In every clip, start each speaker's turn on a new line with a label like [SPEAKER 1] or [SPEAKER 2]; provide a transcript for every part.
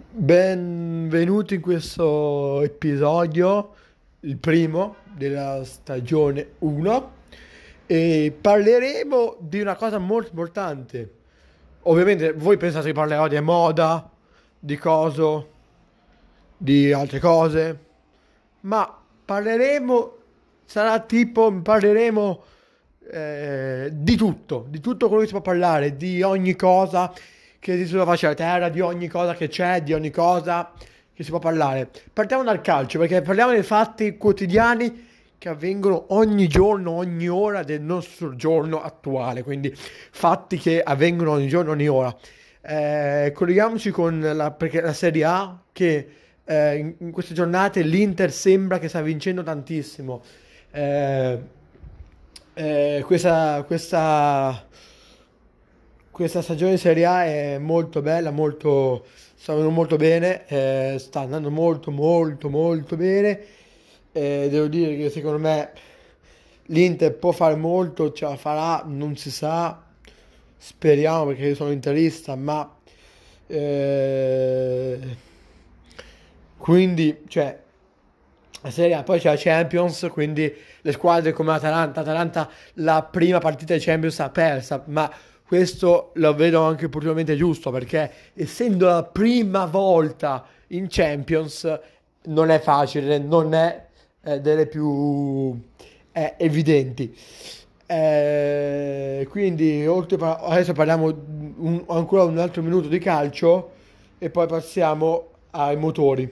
[SPEAKER 1] Benvenuti in questo episodio, il primo della stagione 1 e parleremo di una cosa molto importante. Ovviamente voi pensate che parlerò di moda, di coso, di altre cose, ma parleremo, sarà tipo, parleremo eh, di tutto, di tutto quello che si può parlare, di ogni cosa che esiste sulla faccia della terra, di ogni cosa che c'è, di ogni cosa che si può parlare. Partiamo dal calcio, perché parliamo dei fatti quotidiani che avvengono ogni giorno, ogni ora del nostro giorno attuale, quindi fatti che avvengono ogni giorno, ogni ora. Eh, colleghiamoci con la, la Serie A che eh, in, in, queste giornate l'Inter sembra che sta vincendo tantissimo. Eh, eh questa, questa questa stagione di Serie A è molto bella, molto, sta andando molto bene, eh, sta andando molto molto molto bene. Eh, devo dire che secondo me l'Inter può fare molto, ce la farà, non si sa, speriamo perché io sono interista, ma eh, quindi cioè la Serie A, poi c'è la Champions, quindi le squadre come Atalanta, Atalanta la prima partita di Champions ha persa, ma questo lo vedo anche opportunamente giusto perché essendo la prima volta in Champions non è facile, non è eh, delle più eh, evidenti. Eh, quindi a, adesso parliamo un, ancora un altro minuto di calcio e poi passiamo ai motori,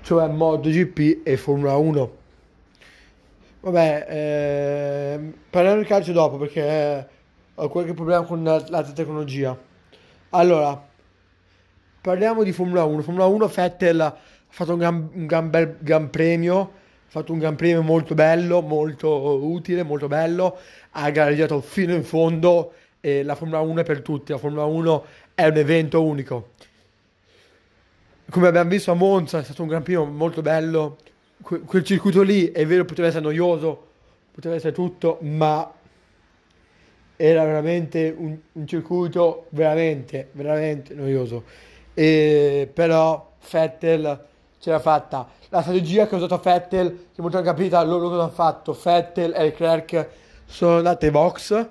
[SPEAKER 1] cioè MotoGP e Formula 1. Vabbè, eh, parliamo di calcio dopo perché eh, ho qualche problema con l'altra tecnologia. Allora, parliamo di Formula 1. Formula 1 Vettel ha fatto un gran, un gran, bel, gran premio, ha fatto un gran premio molto bello, molto utile, molto bello, ha gareggiato fino in fondo e la Formula 1 è per tutti, la Formula 1 è un evento unico. Come abbiamo visto a Monza è stato un gran premio molto bello, quel circuito lì è vero poteva essere noioso, poteva essere tutto, ma era veramente un, un circuito veramente, veramente noioso. E, però Fettel ce l'ha fatta. La strategia che ha usato Fettel, che molto hanno capito loro cosa hanno fatto. Fettel e Leclerc sono andati ai box,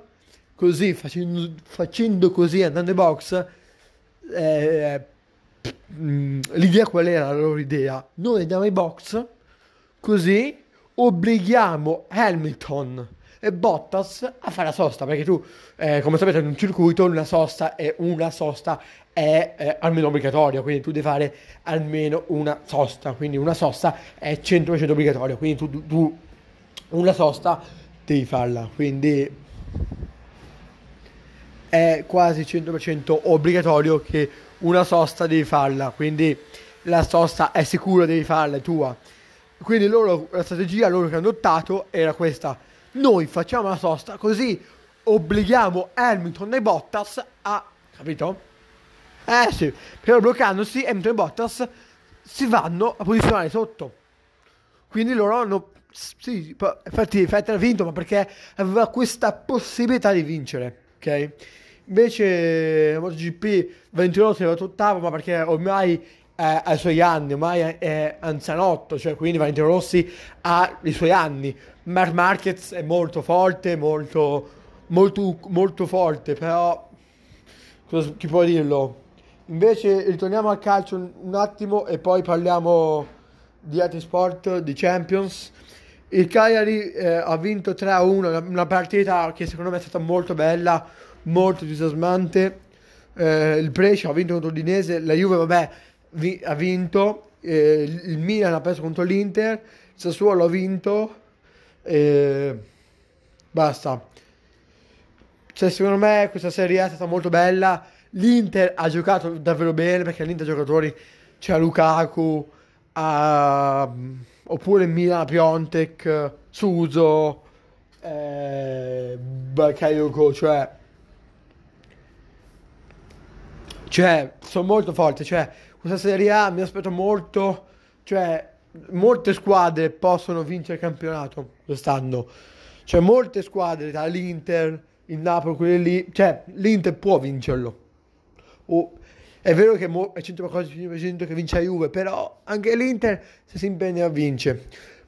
[SPEAKER 1] così facendo, facendo così, andando ai box, eh, mm, l'idea qual era la loro idea? Noi andiamo ai box Così obblighiamo Hamilton e Bottas a fare la sosta perché tu eh, come sapete in un circuito una sosta è una sosta è eh, almeno obbligatoria quindi tu devi fare almeno una sosta quindi una sosta è 100% obbligatoria quindi tu, tu una sosta devi farla quindi è quasi 100% obbligatorio che una sosta devi farla quindi la sosta è sicura devi farla è tua quindi loro, la strategia loro che hanno adottato era questa. Noi facciamo la sosta così obblighiamo Hamilton e Bottas a... Capito? Eh sì, però bloccandosi Hamilton e Bottas si vanno a posizionare sotto. Quindi loro hanno... Sì, infatti Vettel ha vinto, ma perché aveva questa possibilità di vincere, ok? Invece MotoGP 21 si è arrivato ottavo, ma perché ormai eh, ai suoi anni, ormai è, è anzianotto, cioè quindi Valentino Rossi ha i suoi anni. Mark Marquez è molto forte, molto, molto, molto forte, però cosa, chi può dirlo? Invece ritorniamo al calcio un, attimo e poi parliamo di altri sport, di Champions. Il Cagliari eh, ha vinto 3-1, una, una partita che secondo me è stata molto bella, molto entusiasmante. Eh, il Brescia ha vinto contro l'Udinese, la Juve vabbè vi- ha vinto, eh, il Milan ha perso contro l'Inter, il Sassuolo ha vinto, eh, basta. Cioè, secondo me questa serie è stata molto bella. L'Inter ha giocato davvero bene perché l'Inter giocatori c'è Lukaku, ha, oppure Milan, Piontek, Suso, eh, Bakayoko, cioè cioè sono molto forti, cioè questa Serie A mi aspetto molto, cioè molte squadre possono vincere il campionato quest'anno. Cioè molte squadre, dall'Inter, il Napoli, quelle lì, cioè l'Inter può vincerlo. O È vero che mo- è 100% che vince la Juve, però anche l'Inter se si impegna vince.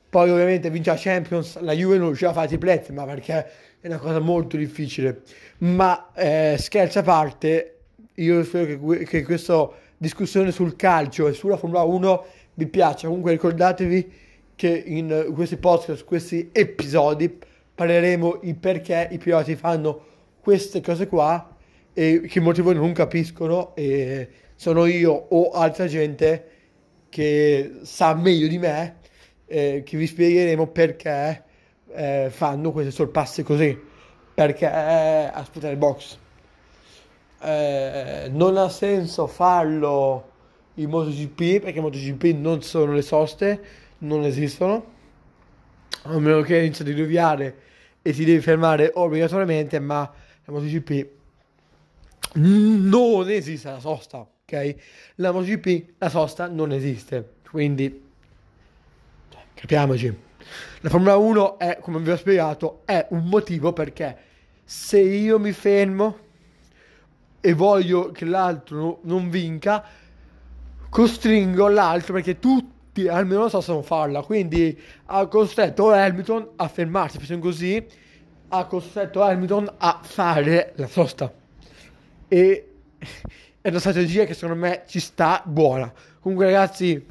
[SPEAKER 1] Poi ovviamente vince la Champions, la Juve non riuscirà a fare triplette, ma perché è una cosa molto difficile. Ma eh, scherzi a parte, io spero che, che questa discussione sul calcio e sulla Formula 1 vi piaccia. Comunque ricordatevi che in questi podcast, questi episodi, parleremo il perché i piloti fanno queste cose qua e che molti di voi non capiscono e sono io o altra gente che sa meglio di me eh, che vi spiegheremo perché eh, fanno queste sorpasse così perché eh, aspetta il box eh, non ha senso farlo in MotoGP perché MotoGP non sono le soste non esistono a meno che inizi a diluviare e ti devi fermare obbligatoriamente ma la MotoGP non esiste la sosta, ok? La MotoGP, la sosta non esiste, quindi capiamoci. La Formula 1 è, come vi ho spiegato, è un motivo perché se io mi fermo e voglio che l'altro non vinca, costringo l'altro perché tutti almeno non farla. Quindi ha costretto Hamilton a fermarsi, facendo così, ha costretto Hamilton a fare la sosta e è una strategia che secondo me ci sta buona. Comunque ragazzi,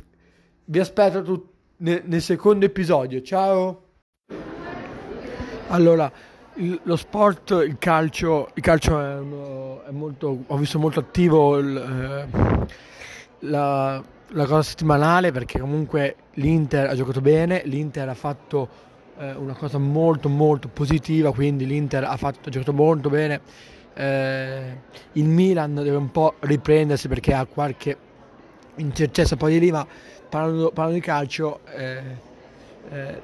[SPEAKER 1] vi aspetto tut- nel, nel secondo episodio. Ciao! Allora, lo sport, il calcio, il calcio è, uno, è molto, ho visto molto attivo il, eh, la, la, cosa settimanale perché comunque l'Inter ha giocato bene, l'Inter ha fatto eh, una cosa molto molto positiva, quindi l'Inter ha, fatto, ha giocato molto bene. Eh, il Milan deve un po' riprendersi perché ha qualche incertezza poi di lì, ma parlando, parlando di calcio, eh, eh,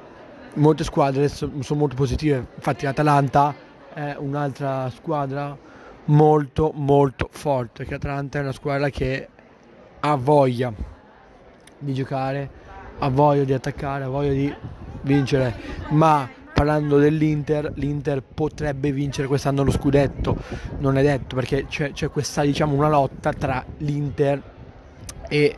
[SPEAKER 1] molte squadre sono, molto positive, infatti l'Atalanta è un'altra squadra molto molto forte, perché l'Atalanta è una squadra che ha voglia di giocare, ha voglia di attaccare, ha voglia di vincere, ma parlando dell'Inter, l'Inter potrebbe vincere quest'anno lo scudetto, non è detto perché c'è, c'è questa diciamo una lotta tra l'Inter e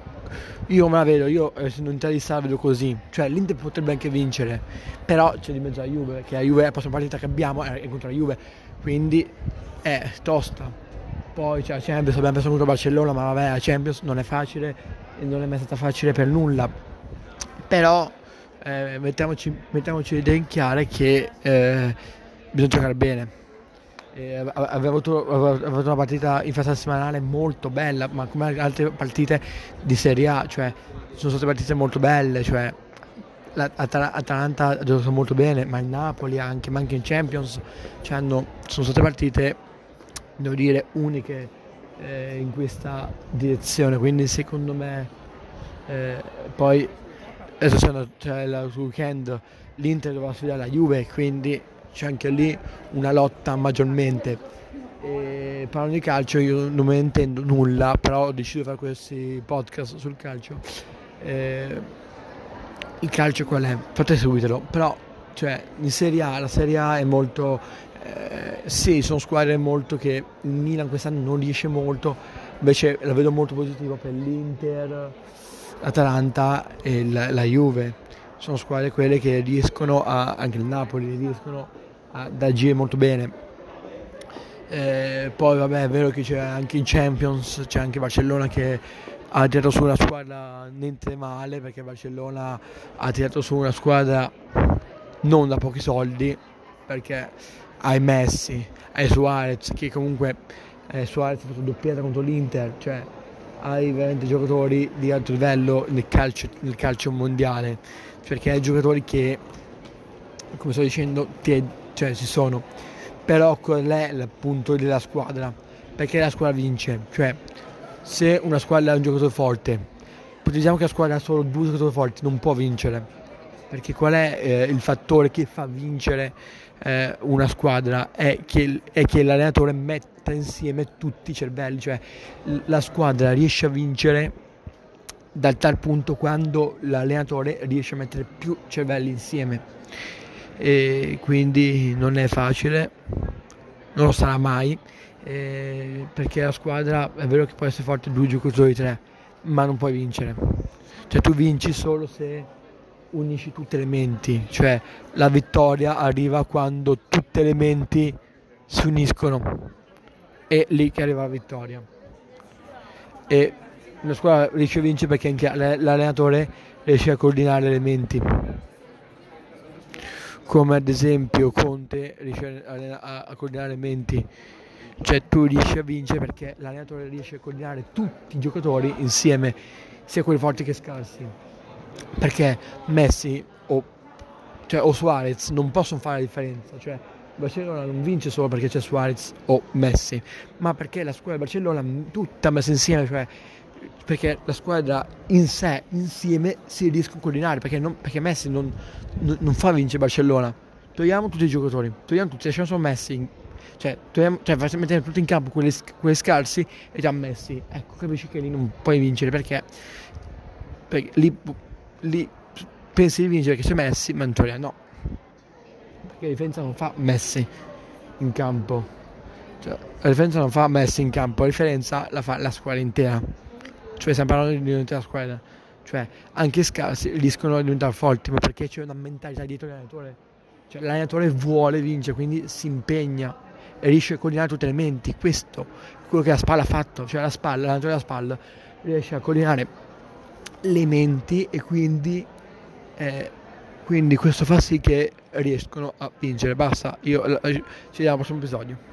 [SPEAKER 1] io me la vedo, io essendo interista la vedo così, cioè l'Inter potrebbe anche vincere, però c'è di mezzo la Juve, che la Juve è la prossima partita che abbiamo è contro la Juve, quindi è tosta. Poi c'è la Champions, abbiamo preso contro Barcellona, ma vabbè la Champions non è facile e non è mai stata facile per nulla. Però eh, mettiamoci, mettiamoci in chiaro che eh, bisogna giocare bene. Aveva, avuto, avuto, una partita in fase settimanale molto bella, ma come altre partite di Serie A, cioè sono state partite molto belle, cioè l'Atalanta ha giocato molto bene, ma il Napoli anche, ma anche in Champions cioè hanno, sono state partite, devo dire, uniche eh, in questa direzione, quindi secondo me eh, poi adesso c'è, il weekend l'Inter dovrà sfidare la Juve quindi c'è anche lì una lotta maggiormente. E parlando di calcio io non me ne intendo nulla però ho deciso di fare questi podcast sul calcio. Eh, il calcio qual è? fate seguitelo però cioè in Serie A la Serie A è molto eh, sì sono squadre molto che il Milan quest'anno non riesce molto invece la vedo molto positiva per l'Inter l'Atalanta e la, la Juve. Sono squadre quelle che riescono a, anche il Napoli riescono ad agire molto bene. Eh, poi vabbè è vero che c'è anche in Champions c'è anche Barcellona che ha tirato su una squadra niente male perché Barcellona ha tirato su una squadra non da pochi soldi perché hai Messi, hai Suarez che comunque eh, Suarez ha fatto doppietta contro l'Inter cioè hai veramente giocatori di alto livello nel calcio, nel calcio mondiale, perché hai giocatori che, come sto dicendo, ti, cioè, ci sono, però qual è il punto della squadra? Perché la squadra vince, cioè se una squadra ha un giocatore forte, ipotizziamo che la squadra ha solo due giocatori forti, non può vincere, perché qual è eh, il fattore che fa vincere eh, una squadra? È che, è che l'allenatore metta insieme tutti i cervelli, cioè la squadra riesce a vincere dal tal punto quando l'allenatore riesce a mettere più cervelli insieme e quindi non è facile, non lo sarà mai eh, perché la squadra è vero che può essere forte due giocatori tre, ma non puoi vincere. Cioè tu vinci solo se unisci tutti le menti, cioè la vittoria arriva quando tutte le menti si uniscono. È lì che arriva la vittoria. E la squadra riesce a vincere perché anche l'allenatore riesce a coordinare le menti come ad esempio Conte riesce a, a coordinare menti. Cioè tu riesci a vincere perché l'allenatore riesce a coordinare tutti i giocatori insieme sia quelli forti che scarsi. Perché Messi o, cioè, o Suarez non possono fare la differenza. Cioè Barcellona non vince solo perché c'è Suarez o Messi ma perché la squadra di Barcellona tutta messa insieme cioè perché la squadra in sé, insieme, si riesce a coordinare, perché, non, perché Messi non, non, non, fa vincere Barcellona. Togliamo tutti i giocatori, togliamo tutti, lasciamo solo Messi, cioè, togliamo, cioè mettiamo tutti in campo quelli, quelli scarsi e già Messi. Ecco, capisci che lì non puoi vincere, perché, perché lì, lì pensi di vincere che c'è Messi, ma in teoria no. Perché la difesa non fa Messi in campo. Cioè, la difesa non fa Messi in campo, la differenza la fa la squadra intera cioè stiamo parlando di un'intera squadra, cioè anche scarsi riescono a diventare forti, ma perché c'è una mentalità dietro l'allenatore, cioè l'allenatore vuole vincere, quindi si impegna e riesce a coordinare tutte le menti, questo è quello che la spalla ha fatto, cioè la spalla, l'allenatore della spalla riesce a coordinare le menti e quindi, eh, quindi questo fa sì che riescono a vincere. Basta, io ci vediamo al prossimo episodio.